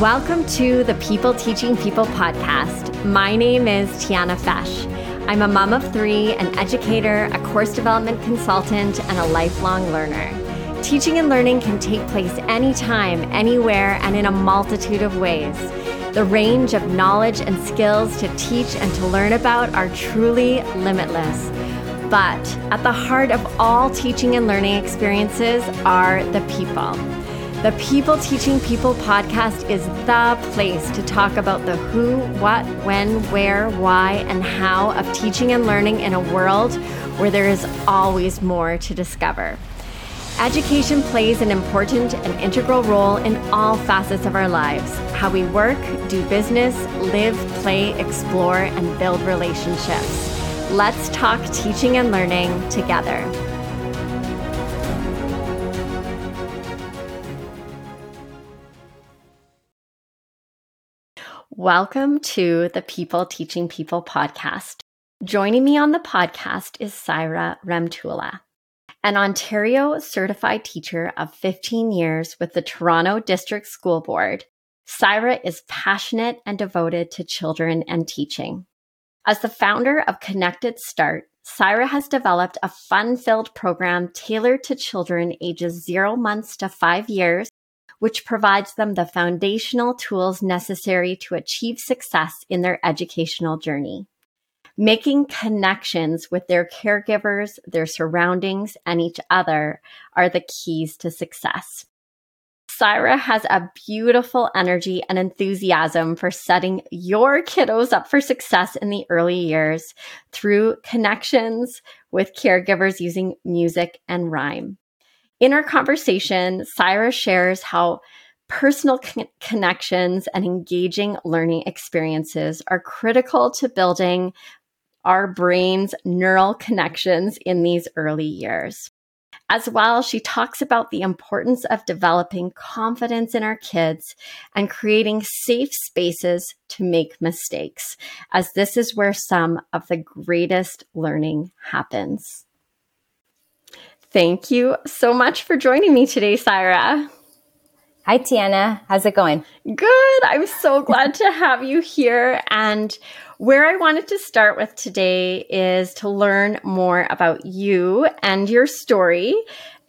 Welcome to the People Teaching People podcast. My name is Tiana Fesh. I'm a mom of three, an educator, a course development consultant, and a lifelong learner. Teaching and learning can take place anytime, anywhere, and in a multitude of ways. The range of knowledge and skills to teach and to learn about are truly limitless. But at the heart of all teaching and learning experiences are the people. The People Teaching People podcast is the place to talk about the who, what, when, where, why, and how of teaching and learning in a world where there is always more to discover. Education plays an important and integral role in all facets of our lives how we work, do business, live, play, explore, and build relationships. Let's talk teaching and learning together. Welcome to the People Teaching People podcast. Joining me on the podcast is Saira Remtulla, an Ontario certified teacher of 15 years with the Toronto District School Board. Saira is passionate and devoted to children and teaching. As the founder of Connected Start, Saira has developed a fun filled program tailored to children ages zero months to five years which provides them the foundational tools necessary to achieve success in their educational journey. Making connections with their caregivers, their surroundings, and each other are the keys to success. Saira has a beautiful energy and enthusiasm for setting your kiddos up for success in the early years through connections with caregivers using music and rhyme. In our conversation, Saira shares how personal con- connections and engaging learning experiences are critical to building our brain's neural connections in these early years. As well, she talks about the importance of developing confidence in our kids and creating safe spaces to make mistakes, as this is where some of the greatest learning happens. Thank you so much for joining me today, Saira. Hi, Tiana. How's it going? Good. I'm so glad to have you here. And where I wanted to start with today is to learn more about you and your story.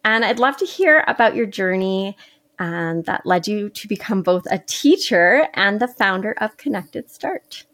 And I'd love to hear about your journey and that led you to become both a teacher and the founder of Connected Start.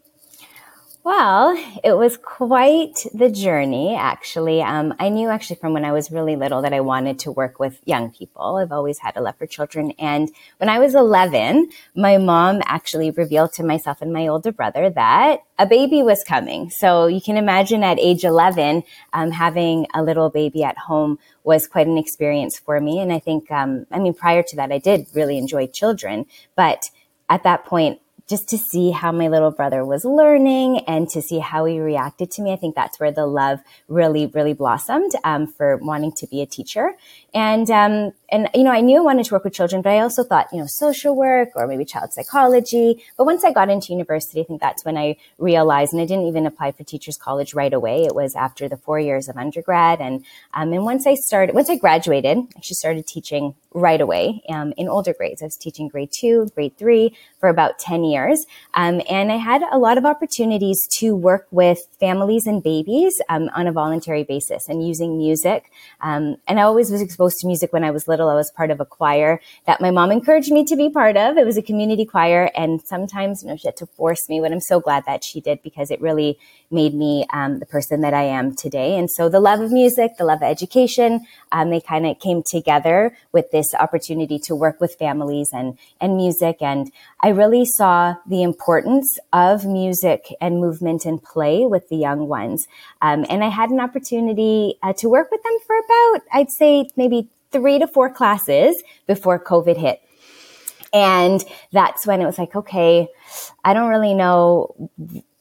Well, it was quite the journey, actually. Um, I knew actually from when I was really little that I wanted to work with young people. I've always had a love for children. And when I was 11, my mom actually revealed to myself and my older brother that a baby was coming. So you can imagine at age 11, um, having a little baby at home was quite an experience for me. And I think, um, I mean, prior to that, I did really enjoy children, but at that point, just to see how my little brother was learning and to see how he reacted to me. I think that's where the love really, really blossomed um, for wanting to be a teacher. And um, and you know, I knew I wanted to work with children, but I also thought, you know, social work or maybe child psychology. But once I got into university, I think that's when I realized, and I didn't even apply for teachers college right away. It was after the four years of undergrad, and um, and once I started, once I graduated, I actually started teaching right away um, in older grades. I was teaching grade two, grade three for about ten years, um, and I had a lot of opportunities to work with families and babies um, on a voluntary basis and using music. Um, and I always was exposed to music when I was little little, I was part of a choir that my mom encouraged me to be part of. It was a community choir. And sometimes, you know, she had to force me, but I'm so glad that she did because it really made me um, the person that I am today. And so the love of music, the love of education, um, they kind of came together with this opportunity to work with families and, and music. And I really saw the importance of music and movement and play with the young ones. Um, and I had an opportunity uh, to work with them for about, I'd say maybe three to four classes before COVID hit. And that's when it was like, okay, I don't really know.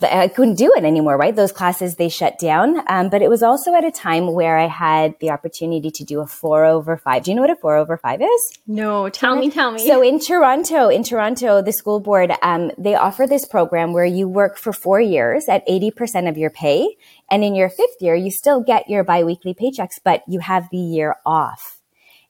I couldn't do it anymore, right? Those classes, they shut down. Um, but it was also at a time where I had the opportunity to do a four over five. Do you know what a four over five is? No, tell me, tell me. So in Toronto, in Toronto, the school board, um, they offer this program where you work for four years at 80% of your pay. And in your fifth year, you still get your biweekly paychecks, but you have the year off.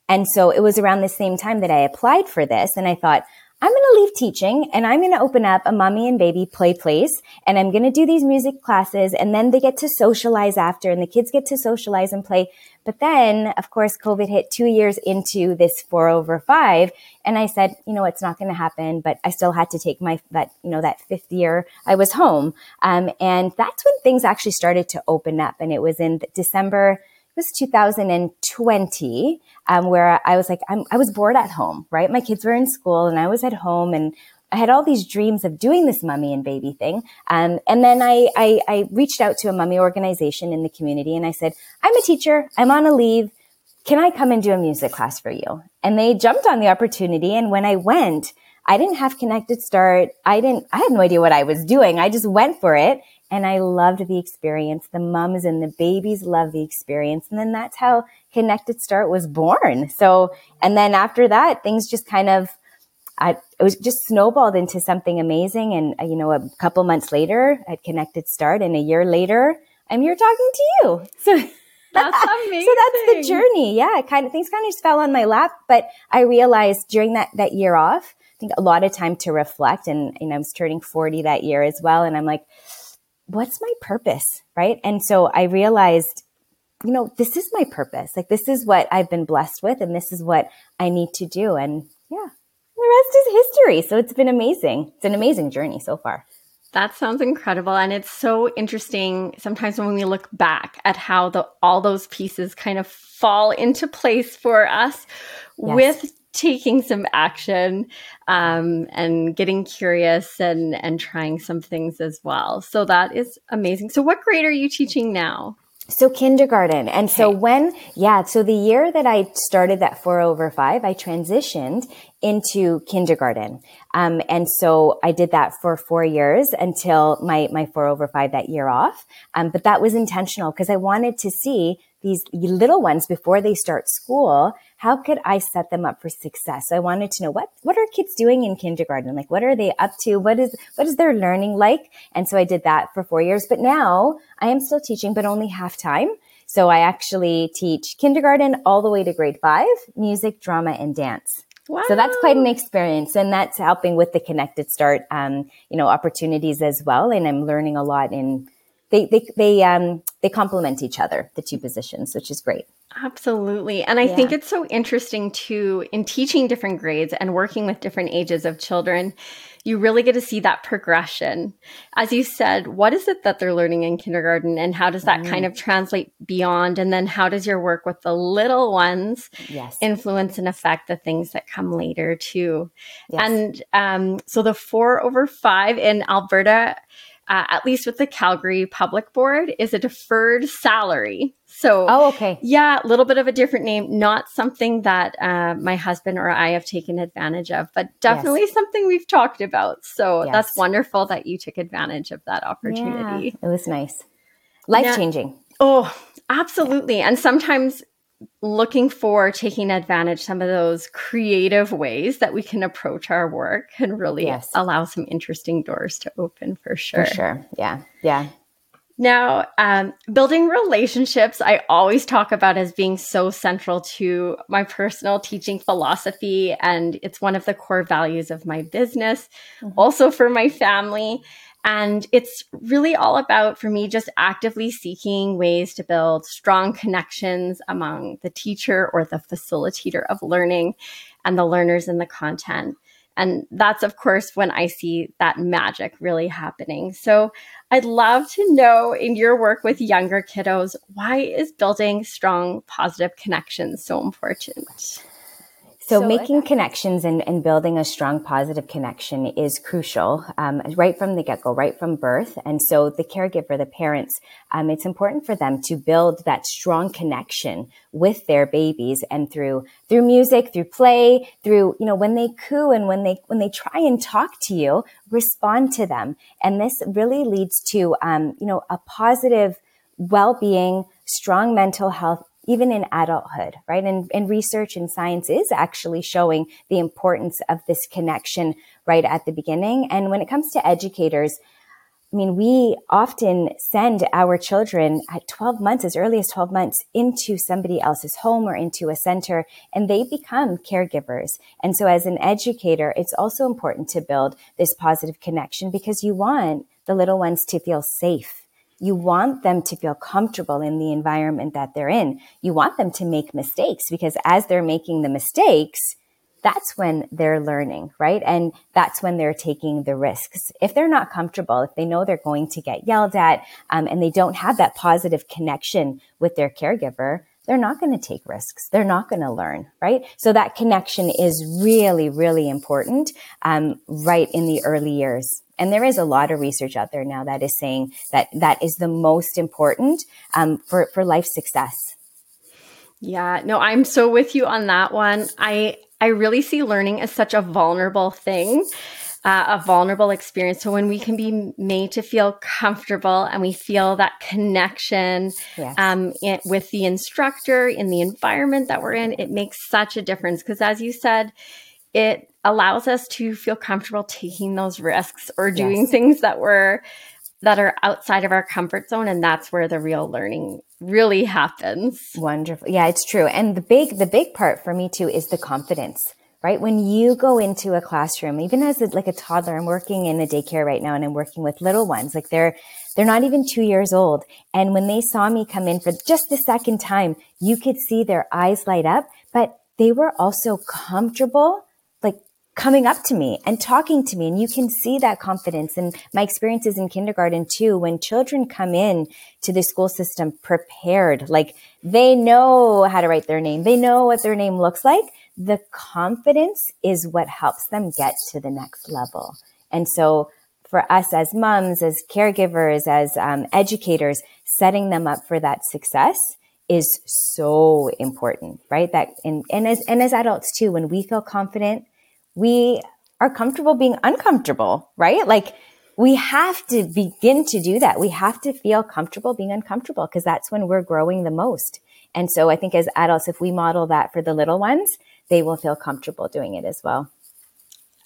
And so it was around the same time that I applied for this and I thought, I'm going to leave teaching and I'm going to open up a mommy and baby play place and I'm going to do these music classes and then they get to socialize after and the kids get to socialize and play. But then, of course, COVID hit two years into this four over five. And I said, you know, it's not going to happen, but I still had to take my, that, you know, that fifth year I was home. Um, and that's when things actually started to open up. And it was in December, was 2020, um, where I was like, I'm, I was bored at home, right? My kids were in school and I was at home and I had all these dreams of doing this mummy and baby thing. Um, and then I, I, I reached out to a mummy organization in the community and I said, I'm a teacher. I'm on a leave. Can I come and do a music class for you? And they jumped on the opportunity. And when I went, I didn't have connected start. I didn't, I had no idea what I was doing. I just went for it and I loved the experience. The mums and the babies loved the experience. And then that's how Connected Start was born. So, and then after that, things just kind of, I, it was just snowballed into something amazing. And, uh, you know, a couple months later, I'd Connected Start and a year later, I'm here talking to you. So, that's amazing. so that's the journey. Yeah. Kind of things kind of just fell on my lap, but I realized during that, that year off, I think a lot of time to reflect and, and I was turning 40 that year as well. And I'm like, what's my purpose? Right. And so I realized, you know, this is my purpose. Like this is what I've been blessed with and this is what I need to do. And yeah, the rest is history. So it's been amazing. It's an amazing journey so far. That sounds incredible. And it's so interesting sometimes when we look back at how the all those pieces kind of fall into place for us yes. with taking some action um, and getting curious and and trying some things as well. So that is amazing. So what grade are you teaching now? So kindergarten. And okay. so when, yeah, so the year that I started that four over five, I transitioned into kindergarten. Um, and so I did that for four years until my, my four over five that year off. Um, but that was intentional because I wanted to see these little ones before they start school how could I set them up for success? So I wanted to know what, what are kids doing in kindergarten? Like, what are they up to? What is, what is their learning like? And so I did that for four years, but now I am still teaching, but only half time. So I actually teach kindergarten all the way to grade five, music, drama, and dance. Wow. So that's quite an experience, and that's helping with the connected start, um, you know, opportunities as well. And I'm learning a lot in they they they um they complement each other, the two positions, which is great. Absolutely. And I yeah. think it's so interesting too in teaching different grades and working with different ages of children. You really get to see that progression. As you said, what is it that they're learning in kindergarten and how does that mm. kind of translate beyond? And then how does your work with the little ones yes. influence and affect the things that come later too? Yes. And um, so the four over five in Alberta, uh, at least with the Calgary Public Board, is a deferred salary. So, oh, okay. Yeah, a little bit of a different name, not something that uh, my husband or I have taken advantage of, but definitely yes. something we've talked about. So, yes. that's wonderful that you took advantage of that opportunity. Yeah, it was nice. Life changing. Oh, absolutely. And sometimes looking for taking advantage some of those creative ways that we can approach our work and really yes. allow some interesting doors to open for sure. For sure. Yeah. Yeah. Now, um, building relationships, I always talk about as being so central to my personal teaching philosophy. And it's one of the core values of my business, mm-hmm. also for my family. And it's really all about, for me, just actively seeking ways to build strong connections among the teacher or the facilitator of learning and the learners in the content. And that's, of course, when I see that magic really happening. So I'd love to know in your work with younger kiddos, why is building strong, positive connections so important? So, so making connections and, and, building a strong positive connection is crucial um, right from the get-go, right from birth. And so the caregiver, the parents, um, it's important for them to build that strong connection with their babies and through through music, through play, through you know when they coo and when they when they try and talk to you, respond to them. And this really leads to um, you know a positive well-being, strong mental health even in adulthood, right? And, and research and science is actually showing the importance of this connection right at the beginning. And when it comes to educators, I mean, we often send our children at 12 months, as early as 12 months, into somebody else's home or into a center, and they become caregivers. And so, as an educator, it's also important to build this positive connection because you want the little ones to feel safe. You want them to feel comfortable in the environment that they're in. You want them to make mistakes because as they're making the mistakes, that's when they're learning, right? And that's when they're taking the risks. If they're not comfortable, if they know they're going to get yelled at, um, and they don't have that positive connection with their caregiver, they're not going to take risks. They're not going to learn, right? So that connection is really, really important, um, right in the early years. And there is a lot of research out there now that is saying that that is the most important um, for for life success. Yeah, no, I'm so with you on that one. I I really see learning as such a vulnerable thing. Uh, a vulnerable experience. So when we can be made to feel comfortable and we feel that connection yes. um, it, with the instructor in the environment that we're in, it makes such a difference. Because as you said, it allows us to feel comfortable taking those risks or doing yes. things that we're that are outside of our comfort zone and that's where the real learning really happens. Wonderful. Yeah, it's true. And the big, the big part for me too is the confidence, right? When you go into a classroom, even as a, like a toddler, I'm working in a daycare right now and I'm working with little ones. Like they're, they're not even two years old. And when they saw me come in for just the second time, you could see their eyes light up, but they were also comfortable coming up to me and talking to me. And you can see that confidence. And my experiences in kindergarten too, when children come in to the school system prepared, like they know how to write their name. They know what their name looks like. The confidence is what helps them get to the next level. And so for us as moms, as caregivers, as um, educators, setting them up for that success is so important, right? That and, and as and as adults too, when we feel confident, we are comfortable being uncomfortable, right? Like we have to begin to do that. We have to feel comfortable being uncomfortable because that's when we're growing the most. And so I think as adults, if we model that for the little ones, they will feel comfortable doing it as well.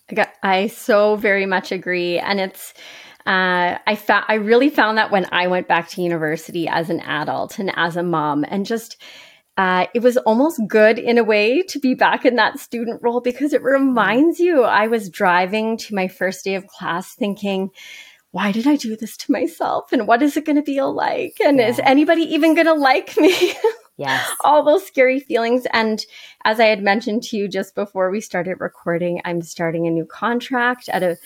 I got, I so very much agree. And it's, uh, I found, I really found that when I went back to university as an adult and as a mom and just, uh, it was almost good in a way to be back in that student role because it reminds you. I was driving to my first day of class thinking, why did I do this to myself? And what is it going to feel like? And yeah. is anybody even going to like me? Yes. All those scary feelings. And as I had mentioned to you just before we started recording, I'm starting a new contract at a,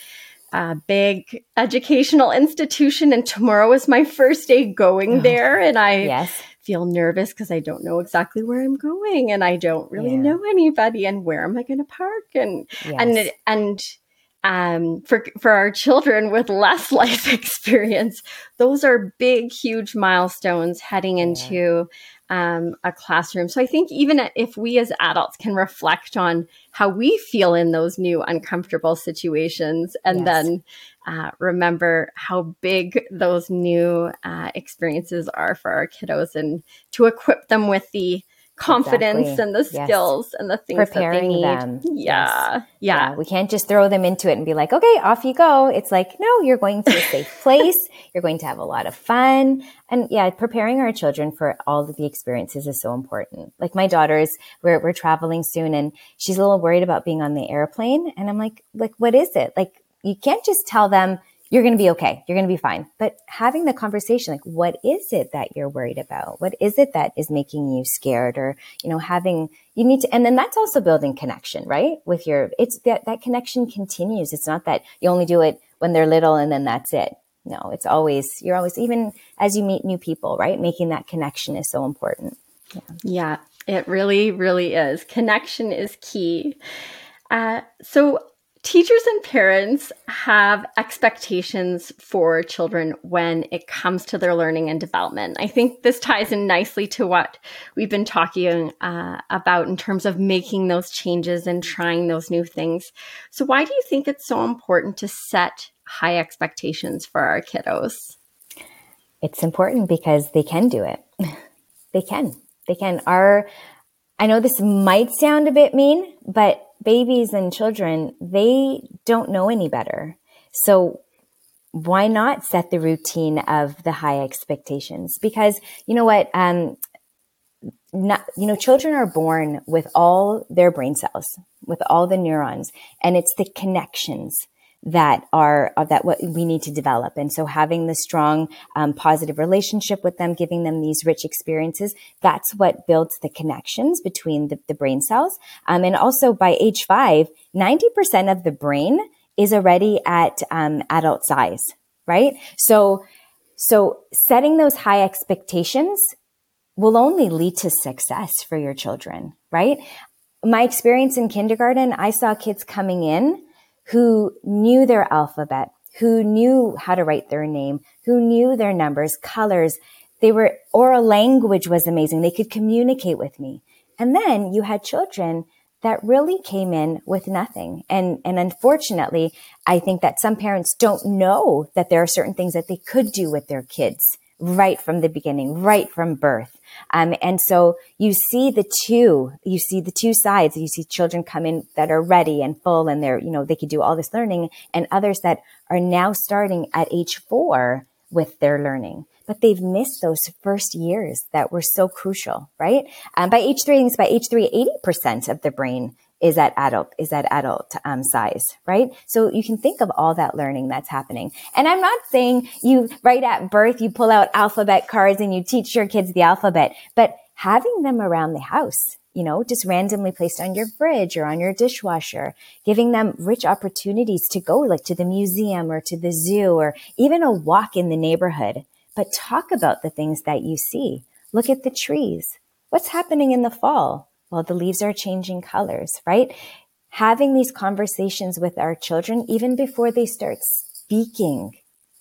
a big educational institution. And tomorrow is my first day going oh. there. And I, yes feel nervous because I don't know exactly where I'm going and I don't really yeah. know anybody and where am I going to park and yes. and and um, for for our children with less life experience, those are big, huge milestones heading into um, a classroom. So I think even if we as adults can reflect on how we feel in those new uncomfortable situations, and yes. then uh, remember how big those new uh, experiences are for our kiddos, and to equip them with the confidence exactly. and the skills yes. and the things preparing them. Yeah. Yes. yeah. Yeah. We can't just throw them into it and be like, okay, off you go. It's like, no, you're going to a safe place. You're going to have a lot of fun. And yeah, preparing our children for all of the experiences is so important. Like my daughter's, we're, we're traveling soon and she's a little worried about being on the airplane. And I'm like, like, what is it? Like, you can't just tell them, you're going to be okay. You're going to be fine. But having the conversation, like, what is it that you're worried about? What is it that is making you scared? Or, you know, having, you need to, and then that's also building connection, right? With your, it's that, that connection continues. It's not that you only do it when they're little and then that's it. No, it's always, you're always, even as you meet new people, right? Making that connection is so important. Yeah, yeah it really, really is. Connection is key. Uh, so teachers and parents have expectations for children when it comes to their learning and development. I think this ties in nicely to what we've been talking uh, about in terms of making those changes and trying those new things. So, why do you think it's so important to set high expectations for our kiddos? It's important because they can do it. they can. They can. Our, I know this might sound a bit mean, but babies and children, they don't know any better. So why not set the routine of the high expectations? Because you know what? Um, not, you know, children are born with all their brain cells, with all the neurons, and it's the connections that are that what we need to develop. And so having the strong, um, positive relationship with them, giving them these rich experiences, that's what builds the connections between the, the brain cells. Um, and also by age five, 90% of the brain is already at um, adult size, right? So, so setting those high expectations will only lead to success for your children, right? My experience in kindergarten, I saw kids coming in who knew their alphabet, who knew how to write their name, who knew their numbers, colors. They were, oral language was amazing. They could communicate with me. And then you had children that really came in with nothing. And, and unfortunately, I think that some parents don't know that there are certain things that they could do with their kids right from the beginning, right from birth. Um, and so you see the two, you see the two sides. You see children come in that are ready and full and they're, you know, they could do all this learning and others that are now starting at age four with their learning. But they've missed those first years that were so crucial, right? Um, by age three, by age three, 80% of the brain is at adult is at adult um, size, right? So you can think of all that learning that's happening. And I'm not saying you right at birth you pull out alphabet cards and you teach your kids the alphabet, but having them around the house you know, just randomly placed on your fridge or on your dishwasher, giving them rich opportunities to go like to the museum or to the zoo or even a walk in the neighborhood. But talk about the things that you see. Look at the trees. What's happening in the fall? Well, the leaves are changing colors, right? Having these conversations with our children, even before they start speaking,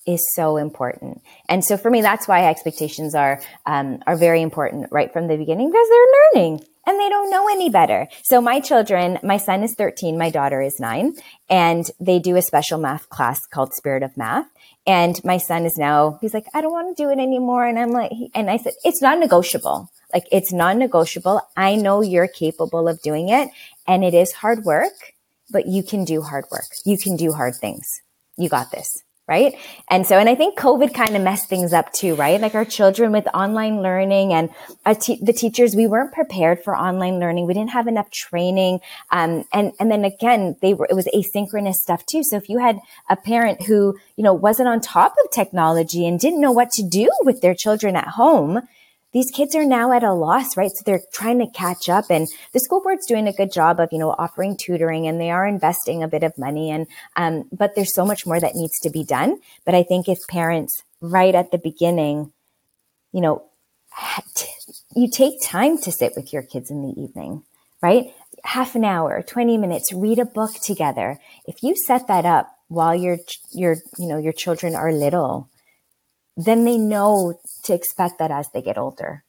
is so important. And so for me, that's why expectations are, um, are very important right from the beginning because they're learning and they don't know any better. So my children, my son is 13, my daughter is nine, and they do a special math class called Spirit of Math. And my son is now, he's like, I don't want to do it anymore. And I'm like, and I said, it's not negotiable. Like it's non-negotiable. I know you're capable of doing it and it is hard work, but you can do hard work. You can do hard things. You got this. Right. And so, and I think COVID kind of messed things up too, right? Like our children with online learning and te- the teachers, we weren't prepared for online learning. We didn't have enough training. Um, and, and then again, they were, it was asynchronous stuff too. So if you had a parent who, you know, wasn't on top of technology and didn't know what to do with their children at home, these kids are now at a loss, right? So they're trying to catch up and the school board's doing a good job of, you know, offering tutoring and they are investing a bit of money and, um, but there's so much more that needs to be done. But I think if parents right at the beginning, you know, you take time to sit with your kids in the evening, right? Half an hour, 20 minutes, read a book together. If you set that up while your, your, you know, your children are little, then they know to expect that as they get older.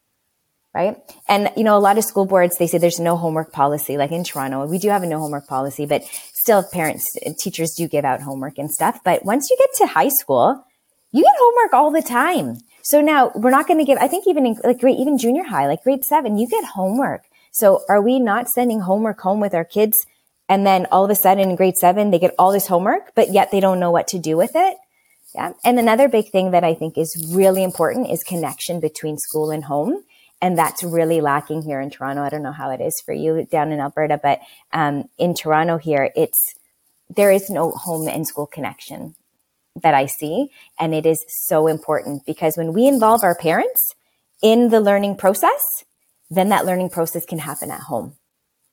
Right. And, you know, a lot of school boards, they say there's no homework policy. Like in Toronto, we do have a no homework policy, but still parents, teachers do give out homework and stuff. But once you get to high school, you get homework all the time. So now we're not going to give, I think even in like grade, even junior high, like grade seven, you get homework. So are we not sending homework home with our kids? And then all of a sudden in grade seven, they get all this homework, but yet they don't know what to do with it. Yeah. And another big thing that I think is really important is connection between school and home. And that's really lacking here in Toronto. I don't know how it is for you down in Alberta, but um, in Toronto here, it's there is no home and school connection that I see. And it is so important because when we involve our parents in the learning process, then that learning process can happen at home.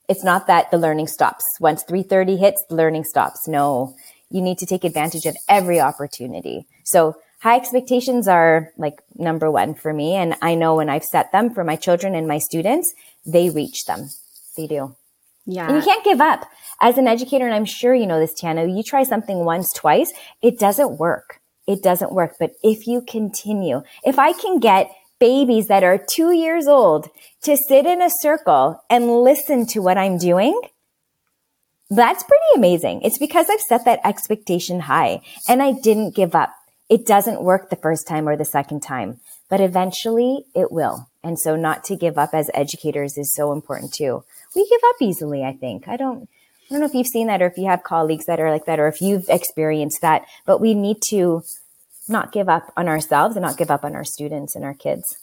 It's not that the learning stops. Once 3.30 hits, the learning stops. No, you need to take advantage of every opportunity. So high expectations are like number one for me. And I know when I've set them for my children and my students, they reach them. They do. Yeah. And you can't give up. As an educator, and I'm sure you know this, Tiana, you try something once, twice, it doesn't work. It doesn't work. But if you continue, if I can get babies that are two years old to sit in a circle and listen to what I'm doing, that's pretty amazing. It's because I've set that expectation high and I didn't give up. It doesn't work the first time or the second time, but eventually it will. And so not to give up as educators is so important too. We give up easily, I think. I don't, I don't know if you've seen that or if you have colleagues that are like that or if you've experienced that, but we need to not give up on ourselves and not give up on our students and our kids.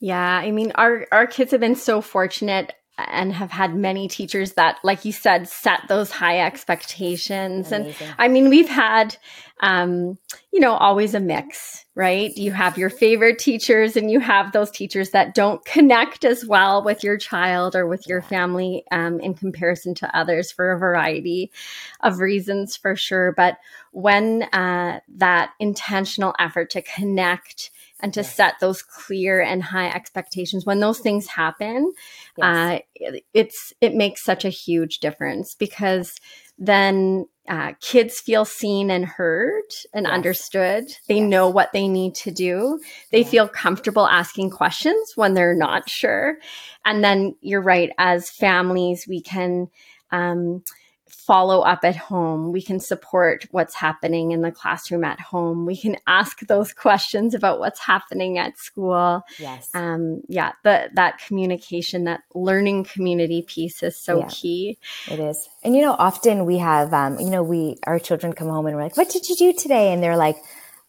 Yeah, I mean our our kids have been so fortunate and have had many teachers that like you said set those high expectations. Amazing. and i mean we've had um you know always a mix right? You have your favorite teachers and you have those teachers that don't connect as well with your child or with your family um, in comparison to others for a variety of reasons for sure. But when uh, that intentional effort to connect and to set those clear and high expectations when those things happen yes. uh, it's it makes such a huge difference because then uh, kids feel seen and heard and yes. understood. They yes. know what they need to do. They yeah. feel comfortable asking questions when they're not sure. And then you're right, as families, we can um, follow up at home. We can support what's happening in the classroom at home. We can ask those questions about what's happening at school. Yes. Um, yeah, the, that communication, that learning community piece is so yeah, key. It is. And, you know, often we have, um, you know, we, our children come home and we're like, what did you do today? And they're like,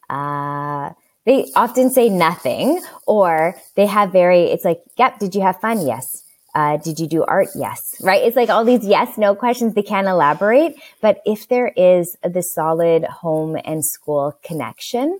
uh, they often say nothing or they have very, it's like, yep, did you have fun? Yes. Uh, did you do art? Yes. Right. It's like all these yes, no questions. They can't elaborate. But if there is the solid home and school connection,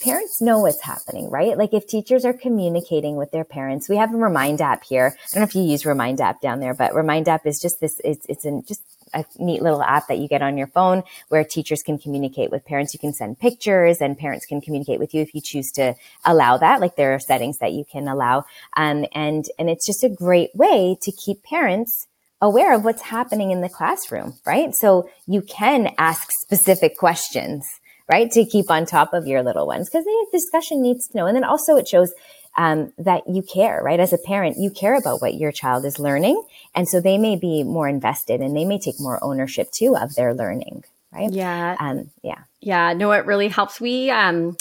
parents know what's happening, right? Like if teachers are communicating with their parents, we have a Remind app here. I don't know if you use Remind app down there, but Remind app is just this, it's, it's in just a neat little app that you get on your phone where teachers can communicate with parents. You can send pictures and parents can communicate with you if you choose to allow that. Like there are settings that you can allow. Um, and, and it's just a great way to keep parents aware of what's happening in the classroom, right? So you can ask specific questions, right? To keep on top of your little ones because the discussion needs to know. And then also it shows um, that you care, right? As a parent, you care about what your child is learning. And so they may be more invested and they may take more ownership too of their learning, right? Yeah. Um, yeah. Yeah. No, it really helps. We, um,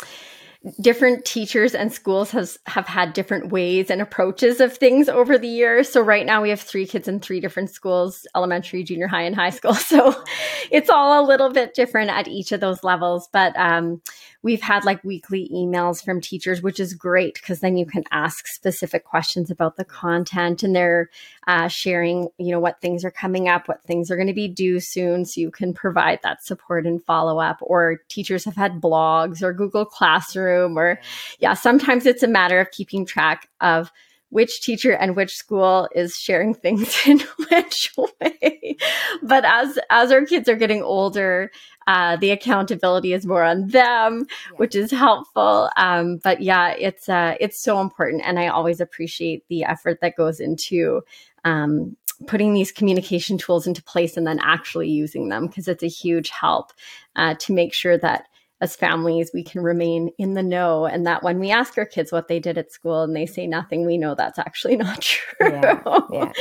different teachers and schools has have had different ways and approaches of things over the years. So right now we have three kids in three different schools, elementary, junior high, and high school. So it's all a little bit different at each of those levels. But um, we've had like weekly emails from teachers, which is great because then you can ask specific questions about the content and they're uh, sharing, you know, what things are coming up, what things are going to be due soon. So you can provide that support and follow up. Or teachers have had blogs or Google Classroom, or yeah, sometimes it's a matter of keeping track of which teacher and which school is sharing things in which way. But as as our kids are getting older, uh, the accountability is more on them, yeah. which is helpful. Um, but yeah, it's uh, it's so important, and I always appreciate the effort that goes into um, putting these communication tools into place and then actually using them because it's a huge help uh, to make sure that as families, we can remain in the know. And that when we ask our kids what they did at school and they say nothing, we know that's actually not true. Yeah. Yeah.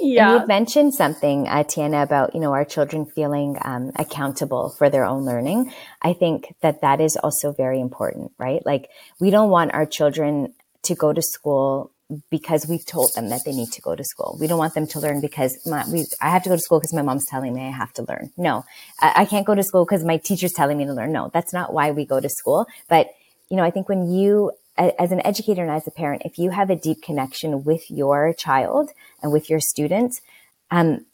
yeah. And you mentioned something, uh, Tiana, about, you know, our children feeling um, accountable for their own learning. I think that that is also very important, right? Like we don't want our children to go to school because we've told them that they need to go to school. We don't want them to learn because my, we, I have to go to school because my mom's telling me I have to learn. No, I, I can't go to school because my teacher's telling me to learn. No, that's not why we go to school. But, you know, I think when you, as an educator and as a parent, if you have a deep connection with your child and with your students, um,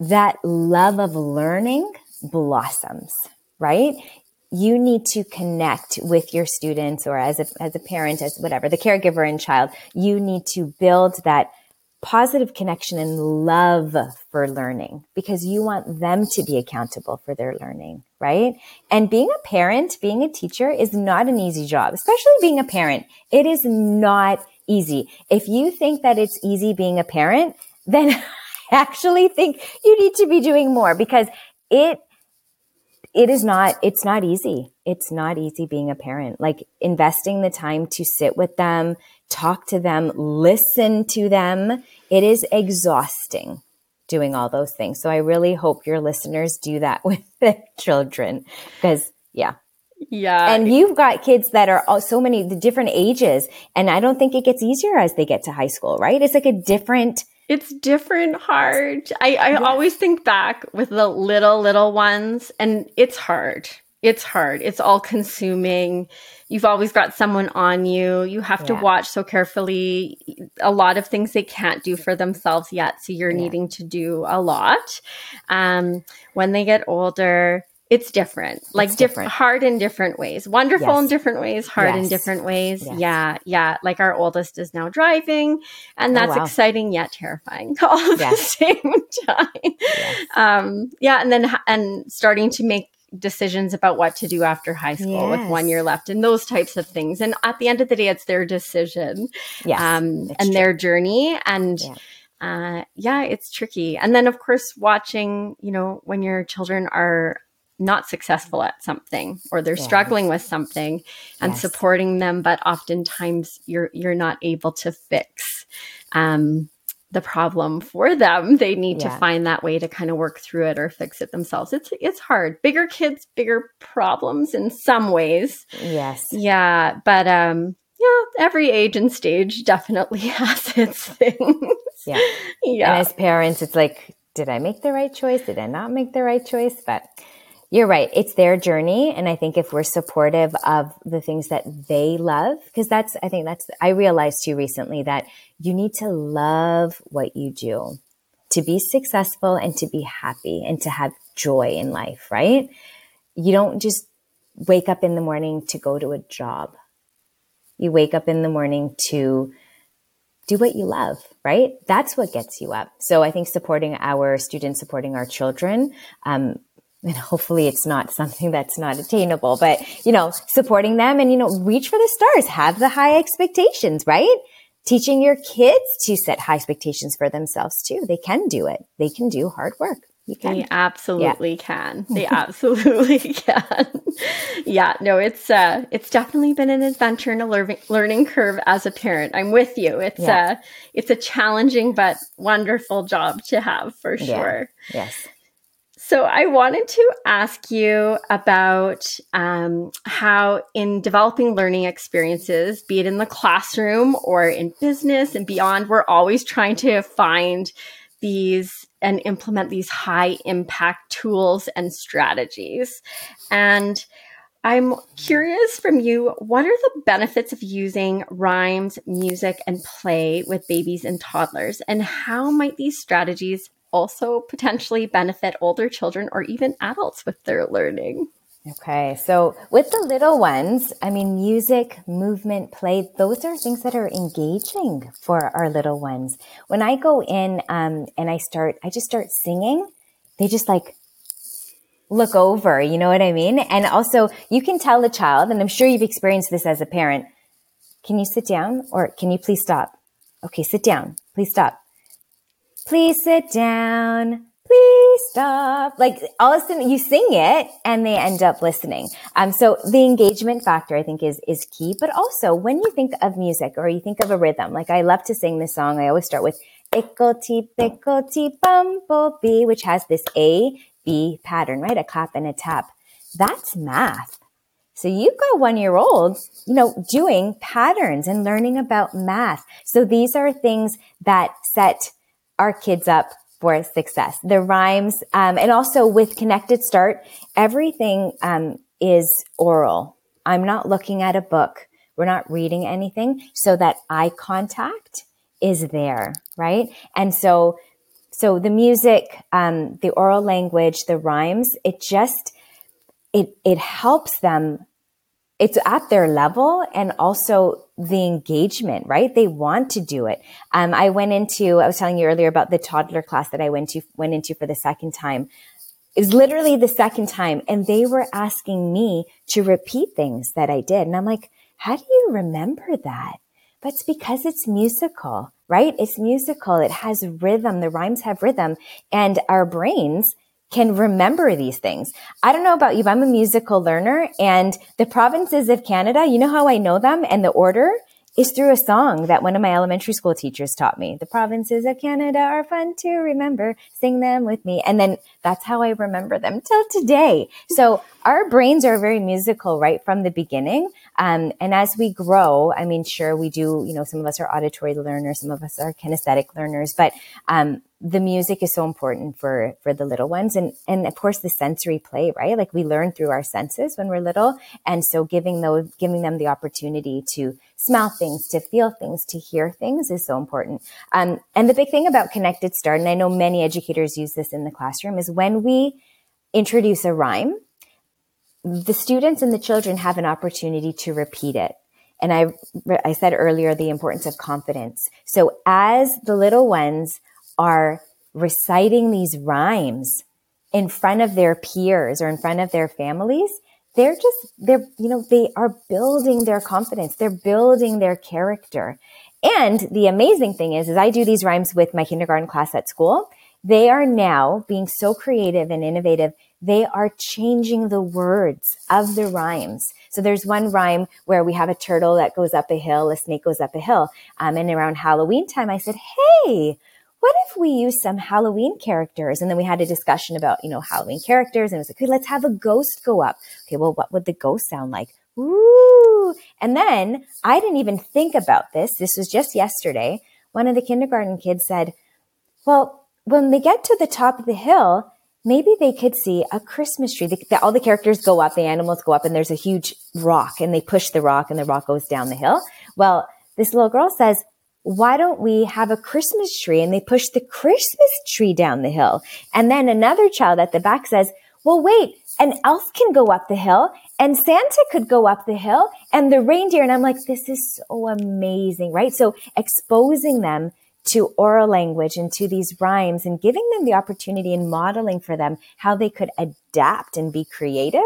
that love of learning blossoms, right? You need to connect with your students or as a, as a parent, as whatever, the caregiver and child, you need to build that positive connection and love for learning because you want them to be accountable for their learning, right? And being a parent, being a teacher is not an easy job, especially being a parent. It is not easy. If you think that it's easy being a parent, then I actually think you need to be doing more because it it is not it's not easy. It's not easy being a parent. Like investing the time to sit with them talk to them listen to them it is exhausting doing all those things. So i really hope your listeners do that with their children because yeah. Yeah. And you've got kids that are all, so many the different ages and i don't think it gets easier as they get to high school right? It's like a different it's different hard. I, I yes. always think back with the little, little ones, and it's hard. It's hard. It's all consuming. You've always got someone on you. You have yeah. to watch so carefully. A lot of things they can't do for themselves yet. So you're yeah. needing to do a lot. Um, when they get older, it's different like it's different diff- hard in different ways wonderful yes. in different ways hard yes. in different ways yes. yeah yeah like our oldest is now driving and oh, that's oh, wow. exciting yet terrifying all at the same time um yeah and then and starting to make decisions about what to do after high school with one year left and those types of things and at the end of the day it's their decision yes, um and true. their journey and yeah. Uh, yeah, it's tricky. And then, of course, watching, you know, when your children are not successful at something or they're yeah. struggling with something and yes. supporting them but oftentimes you're you're not able to fix um, the problem for them. They need yeah. to find that way to kind of work through it or fix it themselves. It's it's hard. Bigger kids bigger problems in some ways. Yes. Yeah but um yeah every age and stage definitely has its things. Yeah. Yeah. and as parents it's like did i make the right choice? Did i not make the right choice? But you're right. It's their journey. And I think if we're supportive of the things that they love, because that's, I think that's, I realized too recently that you need to love what you do to be successful and to be happy and to have joy in life, right? You don't just wake up in the morning to go to a job. You wake up in the morning to do what you love, right? That's what gets you up. So I think supporting our students, supporting our children, um, and hopefully it's not something that's not attainable, but you know, supporting them and, you know, reach for the stars, have the high expectations, right? Teaching your kids to set high expectations for themselves too. They can do it. They can do hard work. You can. They absolutely yeah. can. They absolutely can. yeah, no, it's uh it's definitely been an adventure and a learning learning curve as a parent. I'm with you. It's yeah. uh it's a challenging but wonderful job to have for sure. Yeah. Yes. So, I wanted to ask you about um, how, in developing learning experiences, be it in the classroom or in business and beyond, we're always trying to find these and implement these high impact tools and strategies. And I'm curious from you, what are the benefits of using rhymes, music, and play with babies and toddlers? And how might these strategies also potentially benefit older children or even adults with their learning. Okay, so with the little ones, I mean, music, movement, play, those are things that are engaging for our little ones. When I go in um, and I start, I just start singing, they just like look over, you know what I mean? And also, you can tell the child, and I'm sure you've experienced this as a parent, can you sit down or can you please stop? Okay, sit down. Please stop. Please sit down. Please stop. Like all of a sudden you sing it and they end up listening. Um, so the engagement factor I think is, is key. But also when you think of music or you think of a rhythm, like I love to sing this song. I always start with Icklety picklety bumblebee, which has this A B pattern, right? A clap and a tap. That's math. So you've got one year olds, you know, doing patterns and learning about math. So these are things that set our kids up for success. The rhymes, um, and also with Connected Start, everything um, is oral. I'm not looking at a book. We're not reading anything, so that eye contact is there, right? And so, so the music, um, the oral language, the rhymes, it just it it helps them it's at their level and also the engagement, right? They want to do it. Um, I went into, I was telling you earlier about the toddler class that I went to, went into for the second time. It was literally the second time and they were asking me to repeat things that I did. And I'm like, how do you remember that? But it's because it's musical, right? It's musical. It has rhythm. The rhymes have rhythm and our brains can remember these things. I don't know about you, but I'm a musical learner and the provinces of Canada, you know how I know them and the order is through a song that one of my elementary school teachers taught me. The provinces of Canada are fun to remember. Sing them with me. And then that's how I remember them till today. So our brains are very musical right from the beginning. Um, and as we grow, I mean, sure, we do, you know, some of us are auditory learners, some of us are kinesthetic learners, but, um, the music is so important for for the little ones. And and of course the sensory play right? Like we learn through our senses when we're little. And so giving those giving them the opportunity to smell things to feel things to hear things is so important. Um, and the big thing about connected start and i know many educators use this in the classroom is when we introduce a rhyme the students and the children have an opportunity to repeat it and I, I said earlier the importance of confidence. So as the little ones are reciting these rhymes in front of their peers or in front of their families, they're just, they're, you know, they are building their confidence. They're building their character. And the amazing thing is, is I do these rhymes with my kindergarten class at school. They are now being so creative and innovative. They are changing the words of the rhymes. So there's one rhyme where we have a turtle that goes up a hill, a snake goes up a hill. Um, and around Halloween time, I said, Hey, what if we use some Halloween characters? And then we had a discussion about, you know, Halloween characters and it was like, okay, let's have a ghost go up. Okay, well, what would the ghost sound like? Ooh. And then I didn't even think about this. This was just yesterday. One of the kindergarten kids said, well, when they get to the top of the hill, maybe they could see a Christmas tree. The, the, all the characters go up, the animals go up, and there's a huge rock, and they push the rock, and the rock goes down the hill. Well, this little girl says, why don't we have a Christmas tree? And they push the Christmas tree down the hill. And then another child at the back says, well, wait, an elf can go up the hill and Santa could go up the hill and the reindeer. And I'm like, this is so amazing, right? So exposing them to oral language and to these rhymes and giving them the opportunity and modeling for them how they could adapt and be creative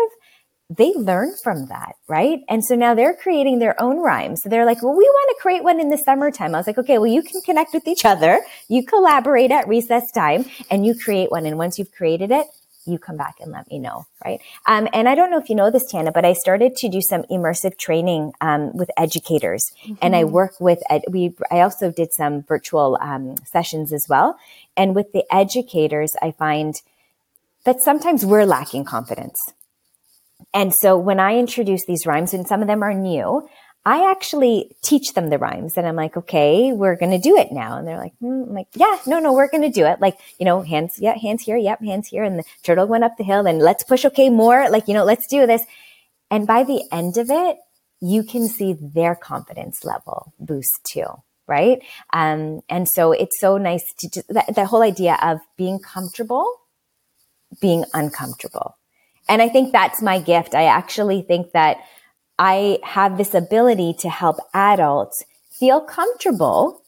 they learn from that, right? And so now they're creating their own rhymes. So they're like, well, we want to create one in the summertime. I was like, okay, well, you can connect with each other. You collaborate at recess time and you create one. And once you've created it, you come back and let me know, right? Um, and I don't know if you know this, Tiana, but I started to do some immersive training um, with educators, mm-hmm. and I work with ed- we. I also did some virtual um, sessions as well, and with the educators, I find that sometimes we're lacking confidence, and so when I introduce these rhymes, and some of them are new, I actually teach them the rhymes and I'm like, okay, we're going to do it now. And they're like, hmm. I'm like, yeah, no, no, we're going to do it. Like, you know, hands, yeah, hands here. Yep. Hands here. And the turtle went up the hill and let's push. Okay. More like, you know, let's do this. And by the end of it, you can see their confidence level boost too. Right. Um, and so it's so nice to just, that, that whole idea of being comfortable, being uncomfortable and I think that's my gift. I actually think that I have this ability to help adults feel comfortable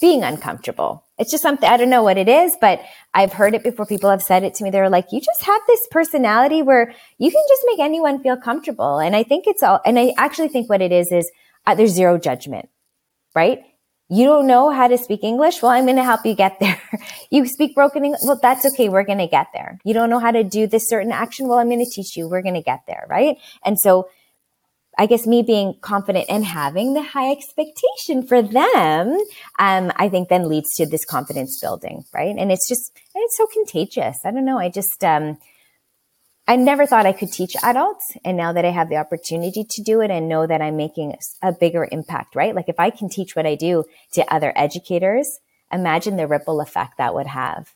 being uncomfortable. It's just something, I don't know what it is, but I've heard it before. People have said it to me. They're like, you just have this personality where you can just make anyone feel comfortable. And I think it's all, and I actually think what it is is uh, there's zero judgment, right? You don't know how to speak English? Well, I'm going to help you get there. you speak broken English? Well, that's okay. We're going to get there. You don't know how to do this certain action? Well, I'm going to teach you. We're going to get there. Right. And so I guess me being confident and having the high expectation for them, um, I think then leads to this confidence building. Right. And it's just, it's so contagious. I don't know. I just, um, I never thought I could teach adults. And now that I have the opportunity to do it and know that I'm making a bigger impact, right? Like if I can teach what I do to other educators, imagine the ripple effect that would have.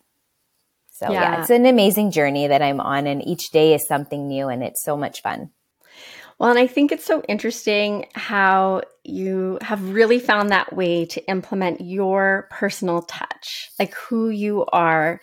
So yeah. yeah, it's an amazing journey that I'm on and each day is something new and it's so much fun. Well, and I think it's so interesting how you have really found that way to implement your personal touch, like who you are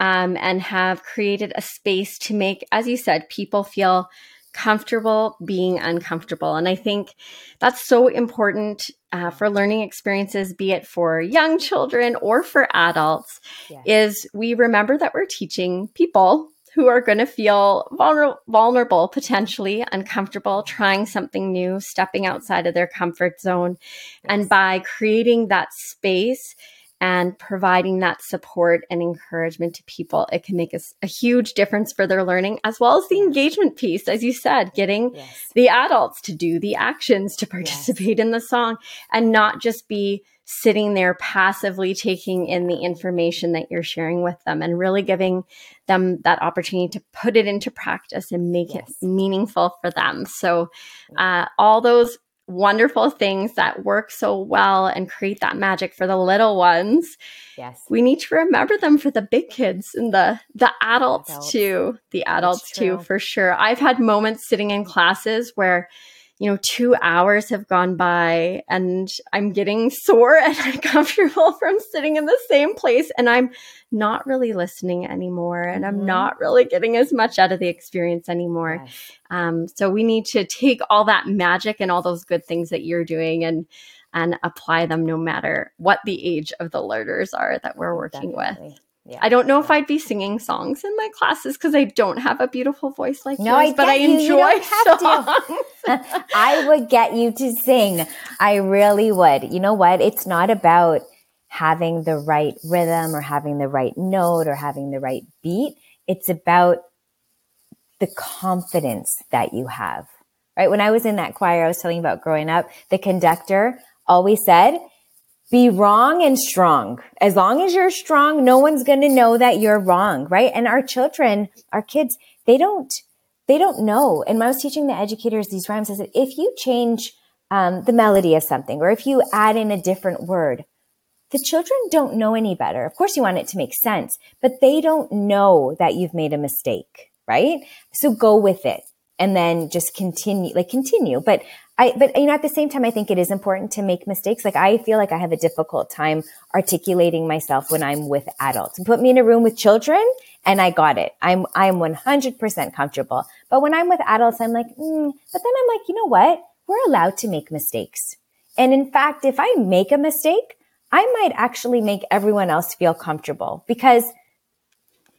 um, and have created a space to make, as you said, people feel comfortable being uncomfortable. And I think that's so important uh, for learning experiences, be it for young children or for adults, yes. is we remember that we're teaching people who are going to feel vulner- vulnerable, potentially uncomfortable, trying something new, stepping outside of their comfort zone. Yes. And by creating that space, and providing that support and encouragement to people, it can make a, a, huge difference for their learning as well as the engagement piece. As you said, getting yes. the adults to do the actions to participate yes. in the song and not just be sitting there passively taking in the information that you're sharing with them and really giving them that opportunity to put it into practice and make yes. it meaningful for them. So, uh, all those wonderful things that work so well and create that magic for the little ones. Yes. We need to remember them for the big kids and the the adults, adults. too. The adults too for sure. I've had moments sitting in classes where you know, two hours have gone by and I'm getting sore and uncomfortable from sitting in the same place and I'm not really listening anymore and mm-hmm. I'm not really getting as much out of the experience anymore. Yes. Um, so we need to take all that magic and all those good things that you're doing and and apply them no matter what the age of the learners are that we're working Definitely. with. Yeah. I don't know if I'd be singing songs in my classes because I don't have a beautiful voice like no, yours, I but I you. enjoy you songs. I would get you to sing. I really would. You know what? It's not about having the right rhythm or having the right note or having the right beat. It's about the confidence that you have. Right? When I was in that choir, I was telling you about growing up, the conductor always said, be wrong and strong. As long as you're strong, no one's going to know that you're wrong, right? And our children, our kids, they don't, they don't know. And when I was teaching the educators these rhymes, I said, if you change um, the melody of something, or if you add in a different word, the children don't know any better. Of course, you want it to make sense, but they don't know that you've made a mistake, right? So go with it and then just continue, like continue. But I, but you know, at the same time, I think it is important to make mistakes. Like I feel like I have a difficult time articulating myself when I'm with adults. Put me in a room with children and I got it. I'm, I'm 100% comfortable. But when I'm with adults, I'm like, mm. but then I'm like, you know what? We're allowed to make mistakes. And in fact, if I make a mistake, I might actually make everyone else feel comfortable because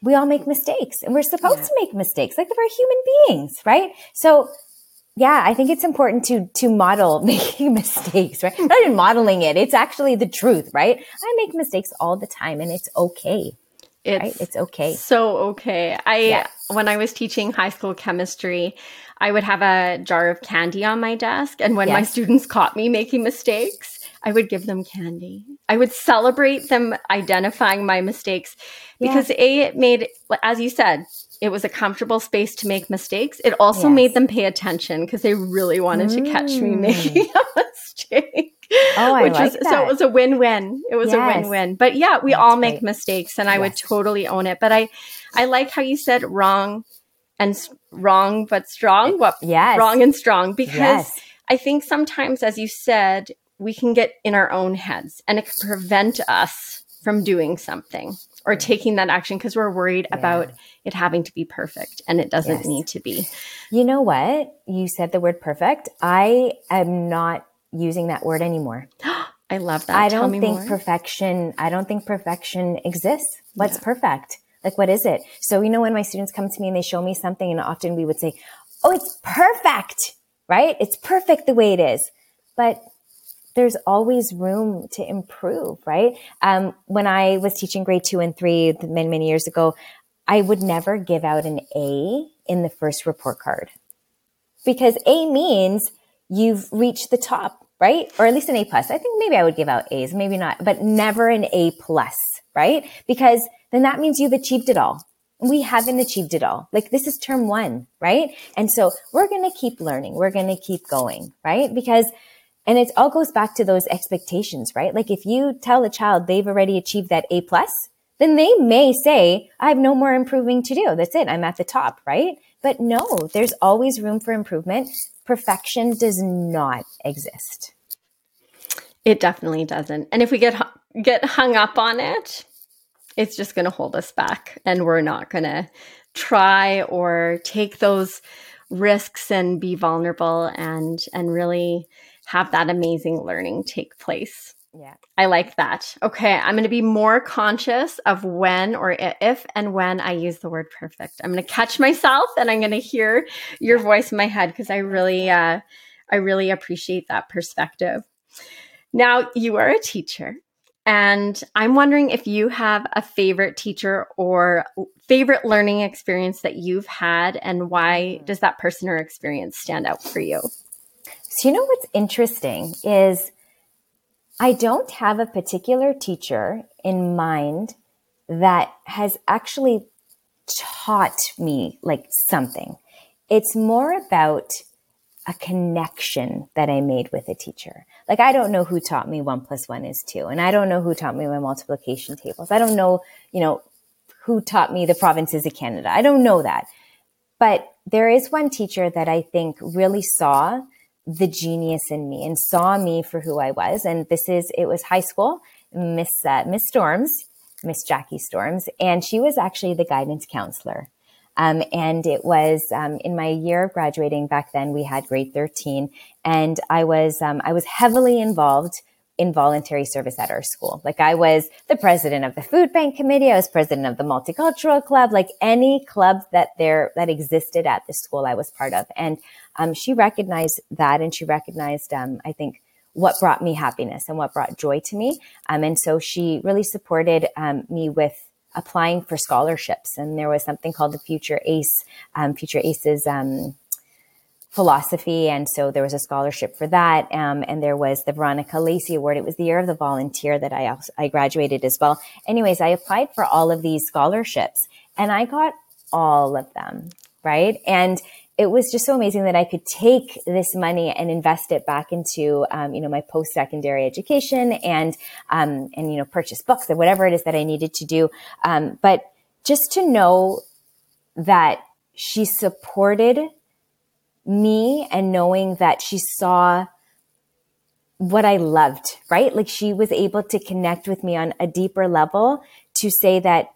we all make mistakes and we're supposed yeah. to make mistakes like we're human beings, right? So yeah, I think it's important to to model making mistakes, right? Not even modeling it; it's actually the truth, right? I make mistakes all the time, and it's okay. It's, right? it's okay. So okay. I yes. when I was teaching high school chemistry, I would have a jar of candy on my desk, and when yes. my students caught me making mistakes, I would give them candy. I would celebrate them identifying my mistakes because yeah. a it made, as you said, it was a comfortable space to make mistakes. It also yes. made them pay attention because they really wanted mm. to catch me mm. making a mistake. Oh, I Which like was, that. So it was a win-win. It was yes. a win-win. But yeah, we That's all make mistakes, and I would totally own it. But I, I like how you said wrong and wrong but strong. What? Yes. Wrong and strong because I think sometimes, as you said, we can get in our own heads, and it can prevent us from doing something or taking that action because we're worried yeah. about it having to be perfect and it doesn't yes. need to be. You know what? You said the word perfect. I am not using that word anymore. I love that. I don't think more. perfection, I don't think perfection exists. What's yeah. perfect? Like, what is it? So, you know, when my students come to me and they show me something and often we would say, Oh, it's perfect, right? It's perfect the way it is. But there's always room to improve, right? Um, when I was teaching grade two and three many, many years ago, I would never give out an A in the first report card because A means you've reached the top, right? Or at least an A plus. I think maybe I would give out A's, maybe not, but never an A plus, right? Because then that means you've achieved it all. We haven't achieved it all. Like this is term one, right? And so we're going to keep learning. We're going to keep going, right? Because and it all goes back to those expectations, right? Like if you tell a child they've already achieved that A plus, then they may say, I have no more improving to do. That's it. I'm at the top, right? But no, there's always room for improvement. Perfection does not exist. It definitely doesn't. And if we get get hung up on it, it's just going to hold us back and we're not going to try or take those risks and be vulnerable and and really have that amazing learning take place. Yeah. I like that. Okay. I'm going to be more conscious of when or if and when I use the word perfect. I'm going to catch myself and I'm going to hear your voice in my head because I really, uh, I really appreciate that perspective. Now, you are a teacher And I'm wondering if you have a favorite teacher or favorite learning experience that you've had, and why does that person or experience stand out for you? So, you know what's interesting is I don't have a particular teacher in mind that has actually taught me like something. It's more about a connection that I made with a teacher. Like, I don't know who taught me one plus one is two, and I don't know who taught me my multiplication tables. I don't know, you know, who taught me the provinces of Canada. I don't know that. But there is one teacher that I think really saw the genius in me and saw me for who I was. And this is, it was high school, Miss, uh, Miss Storms, Miss Jackie Storms, and she was actually the guidance counselor. Um, and it was um, in my year of graduating back then. We had grade thirteen, and I was um, I was heavily involved in voluntary service at our school. Like I was the president of the food bank committee. I was president of the multicultural club. Like any club that there that existed at the school, I was part of. And um, she recognized that, and she recognized, um, I think, what brought me happiness and what brought joy to me. Um, and so she really supported um, me with applying for scholarships. And there was something called the Future ACE, um, Future ACE's um, philosophy. And so there was a scholarship for that. Um, and there was the Veronica Lacey Award. It was the year of the volunteer that I, I graduated as well. Anyways, I applied for all of these scholarships and I got all of them. Right. And it was just so amazing that I could take this money and invest it back into, um, you know, my post-secondary education and, um, and, you know, purchase books or whatever it is that I needed to do. Um, but just to know that she supported me and knowing that she saw what I loved, right? Like she was able to connect with me on a deeper level to say that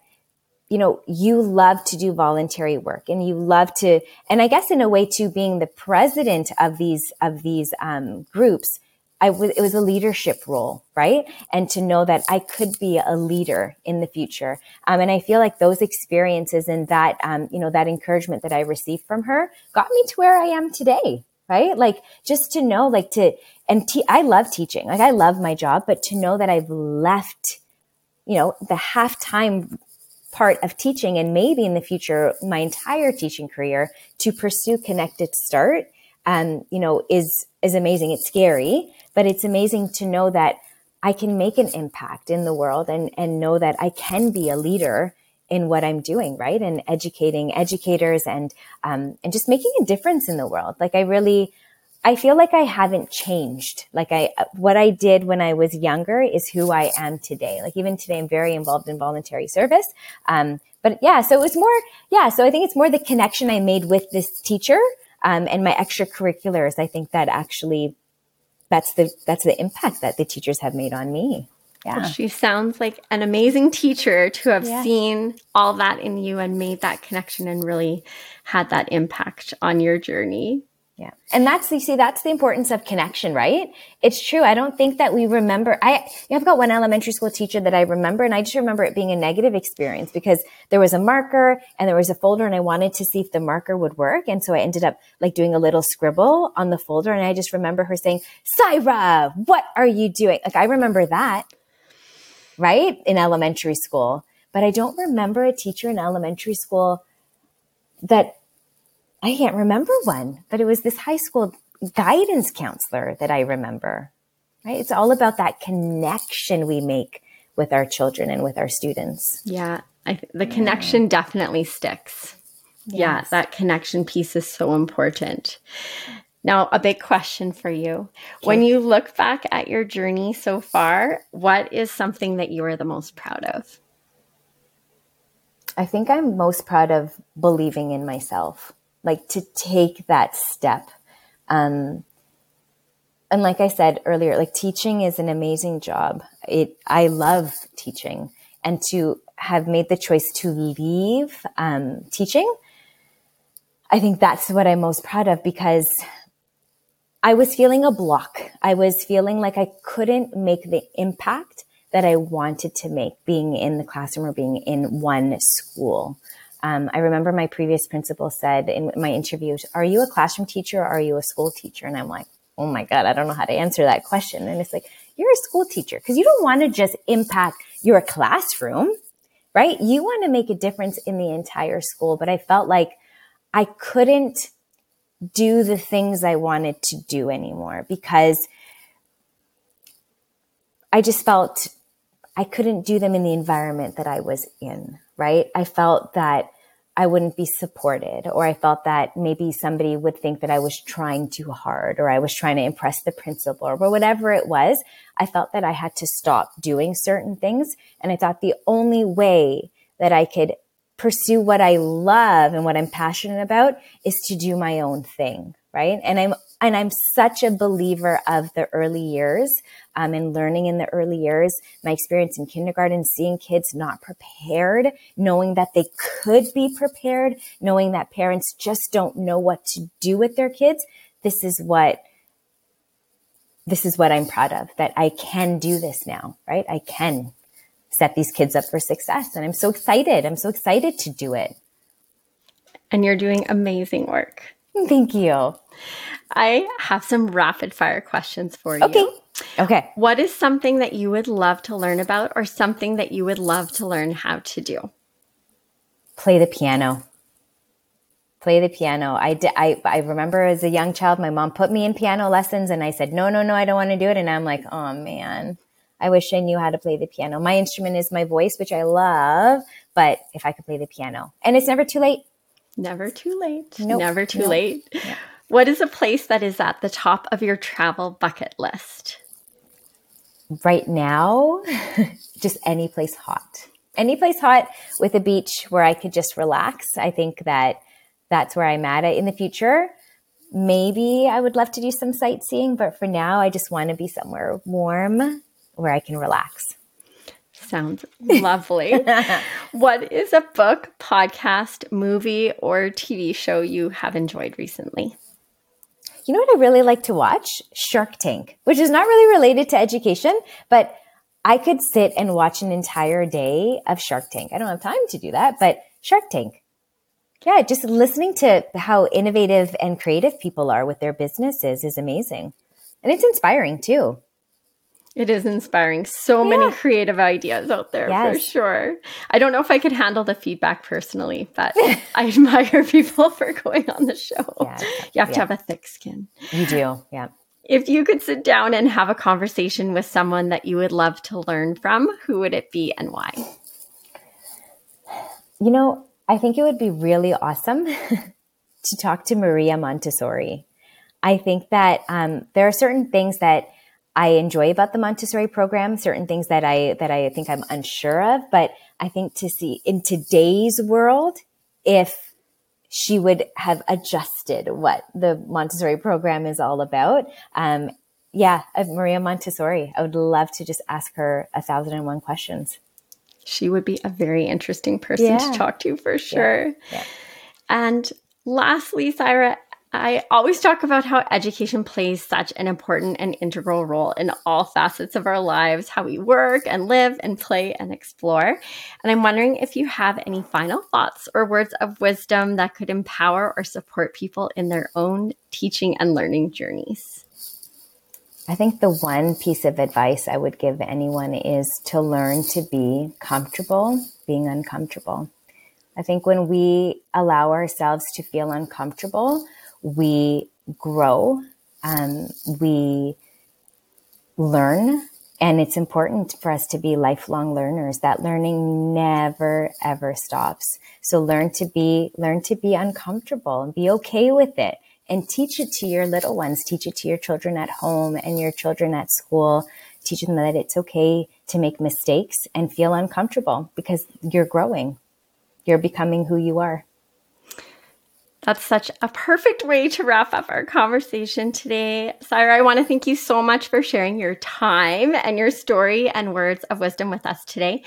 you know, you love to do voluntary work and you love to, and I guess in a way too, being the president of these, of these, um, groups, I was, it was a leadership role, right? And to know that I could be a leader in the future. Um, and I feel like those experiences and that, um, you know, that encouragement that I received from her got me to where I am today, right? Like just to know, like to, and te- I love teaching. Like I love my job, but to know that I've left, you know, the halftime part of teaching and maybe in the future my entire teaching career to pursue ConnectED Start um, you know is is amazing. It's scary but it's amazing to know that i can make an impact in the world and and know that i can be a leader in what i'm doing right? And educating educators and um, and just making a difference in the world. Like i really I feel like I haven't changed. Like I, what I did when I was younger is who I am today. Like even today, I'm very involved in voluntary service. Um, but yeah, so it was more, yeah. So I think it's more the connection I made with this teacher, um, and my extracurriculars. I think that actually, that's the, that's the impact that the teachers have made on me. Yeah. Well, she sounds like an amazing teacher to have yeah. seen all that in you and made that connection and really had that impact on your journey. Yeah. And that's, you see, that's the importance of connection, right? It's true. I don't think that we remember. I, I've got one elementary school teacher that I remember, and I just remember it being a negative experience because there was a marker and there was a folder and I wanted to see if the marker would work. And so I ended up like doing a little scribble on the folder. And I just remember her saying, Saira, what are you doing? Like I remember that, right? In elementary school. But I don't remember a teacher in elementary school that I can't remember one, but it was this high school guidance counselor that I remember. Right? It's all about that connection we make with our children and with our students. Yeah, I, the connection definitely sticks. Yes. Yeah, that connection piece is so important. Now, a big question for you. When you look back at your journey so far, what is something that you are the most proud of? I think I'm most proud of believing in myself like to take that step. Um, and like I said earlier, like teaching is an amazing job. It, I love teaching and to have made the choice to leave, um, teaching. I think that's what I'm most proud of because I was feeling a block. I was feeling like I couldn't make the impact that I wanted to make being in the classroom or being in one school. Um, I remember my previous principal said in my interview, Are you a classroom teacher or are you a school teacher? And I'm like, Oh my God, I don't know how to answer that question. And it's like, You're a school teacher because you don't want to just impact your classroom, right? You want to make a difference in the entire school. But I felt like I couldn't do the things I wanted to do anymore because I just felt I couldn't do them in the environment that I was in, right? I felt that I wouldn't be supported, or I felt that maybe somebody would think that I was trying too hard, or I was trying to impress the principal, or whatever it was. I felt that I had to stop doing certain things. And I thought the only way that I could pursue what I love and what I'm passionate about is to do my own thing, right? And I'm and I'm such a believer of the early years um, and learning in the early years. My experience in kindergarten, seeing kids not prepared, knowing that they could be prepared, knowing that parents just don't know what to do with their kids. This is what this is what I'm proud of that I can do this now, right? I can set these kids up for success. And I'm so excited. I'm so excited to do it. And you're doing amazing work. Thank you. I have some rapid fire questions for you. Okay. Okay. What is something that you would love to learn about or something that you would love to learn how to do? Play the piano. Play the piano. I, did, I, I remember as a young child, my mom put me in piano lessons and I said, no, no, no, I don't want to do it. And I'm like, oh man, I wish I knew how to play the piano. My instrument is my voice, which I love, but if I could play the piano and it's never too late. Never too late. Nope. Never too nope. late. Yep. What is a place that is at the top of your travel bucket list? Right now, just any place hot. Any place hot with a beach where I could just relax. I think that that's where I'm at in the future. Maybe I would love to do some sightseeing, but for now, I just want to be somewhere warm where I can relax. Sounds lovely. what is a book, podcast, movie, or TV show you have enjoyed recently? You know what I really like to watch? Shark Tank, which is not really related to education, but I could sit and watch an entire day of Shark Tank. I don't have time to do that, but Shark Tank. Yeah, just listening to how innovative and creative people are with their businesses is amazing. And it's inspiring too. It is inspiring. So yeah. many creative ideas out there yes. for sure. I don't know if I could handle the feedback personally, but I admire people for going on the show. Yeah, you have yeah. to have a thick skin. You do. Yeah. If you could sit down and have a conversation with someone that you would love to learn from, who would it be and why? You know, I think it would be really awesome to talk to Maria Montessori. I think that um, there are certain things that I enjoy about the Montessori program, certain things that I, that I think I'm unsure of, but I think to see in today's world, if she would have adjusted what the Montessori program is all about. Um, yeah, Maria Montessori. I would love to just ask her a thousand and one questions. She would be a very interesting person yeah. to talk to for sure. Yeah. Yeah. And lastly, Saira, I always talk about how education plays such an important and integral role in all facets of our lives, how we work and live and play and explore. And I'm wondering if you have any final thoughts or words of wisdom that could empower or support people in their own teaching and learning journeys. I think the one piece of advice I would give anyone is to learn to be comfortable being uncomfortable. I think when we allow ourselves to feel uncomfortable, we grow, um, we learn, and it's important for us to be lifelong learners. That learning never ever stops. So learn to be learn to be uncomfortable and be okay with it, and teach it to your little ones. Teach it to your children at home and your children at school. Teach them that it's okay to make mistakes and feel uncomfortable because you're growing. You're becoming who you are. That's such a perfect way to wrap up our conversation today. Saira, I want to thank you so much for sharing your time and your story and words of wisdom with us today.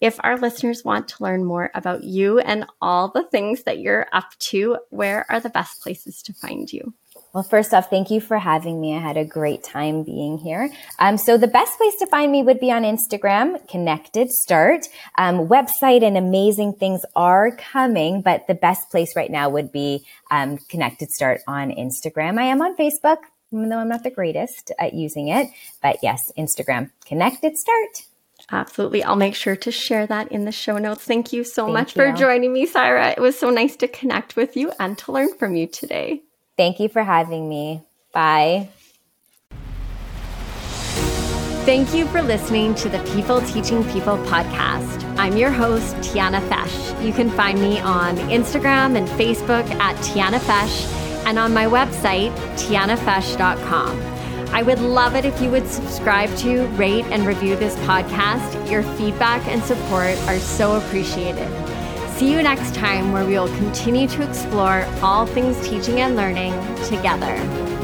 If our listeners want to learn more about you and all the things that you're up to, where are the best places to find you? Well, first off, thank you for having me. I had a great time being here. Um, so the best place to find me would be on Instagram, ConnectED Start. Um, website and amazing things are coming, but the best place right now would be um, ConnectED Start on Instagram. I am on Facebook. even though I'm not the greatest at using it. But yes, Instagram, ConnectED Start. Absolutely. I'll make sure to share that in the show notes. Thank you so Thank much you. for joining me, Saira. It was so nice to connect with you and to learn from you today. Thank you for having me. Bye. Thank you for listening to the People Teaching People podcast. I'm your host, Tiana Fesh. You can find me on Instagram and Facebook at Tiana Fesh and on my website, tianafesh.com. I would love it if you would subscribe to, rate, and review this podcast. Your feedback and support are so appreciated. See you next time, where we will continue to explore all things teaching and learning together.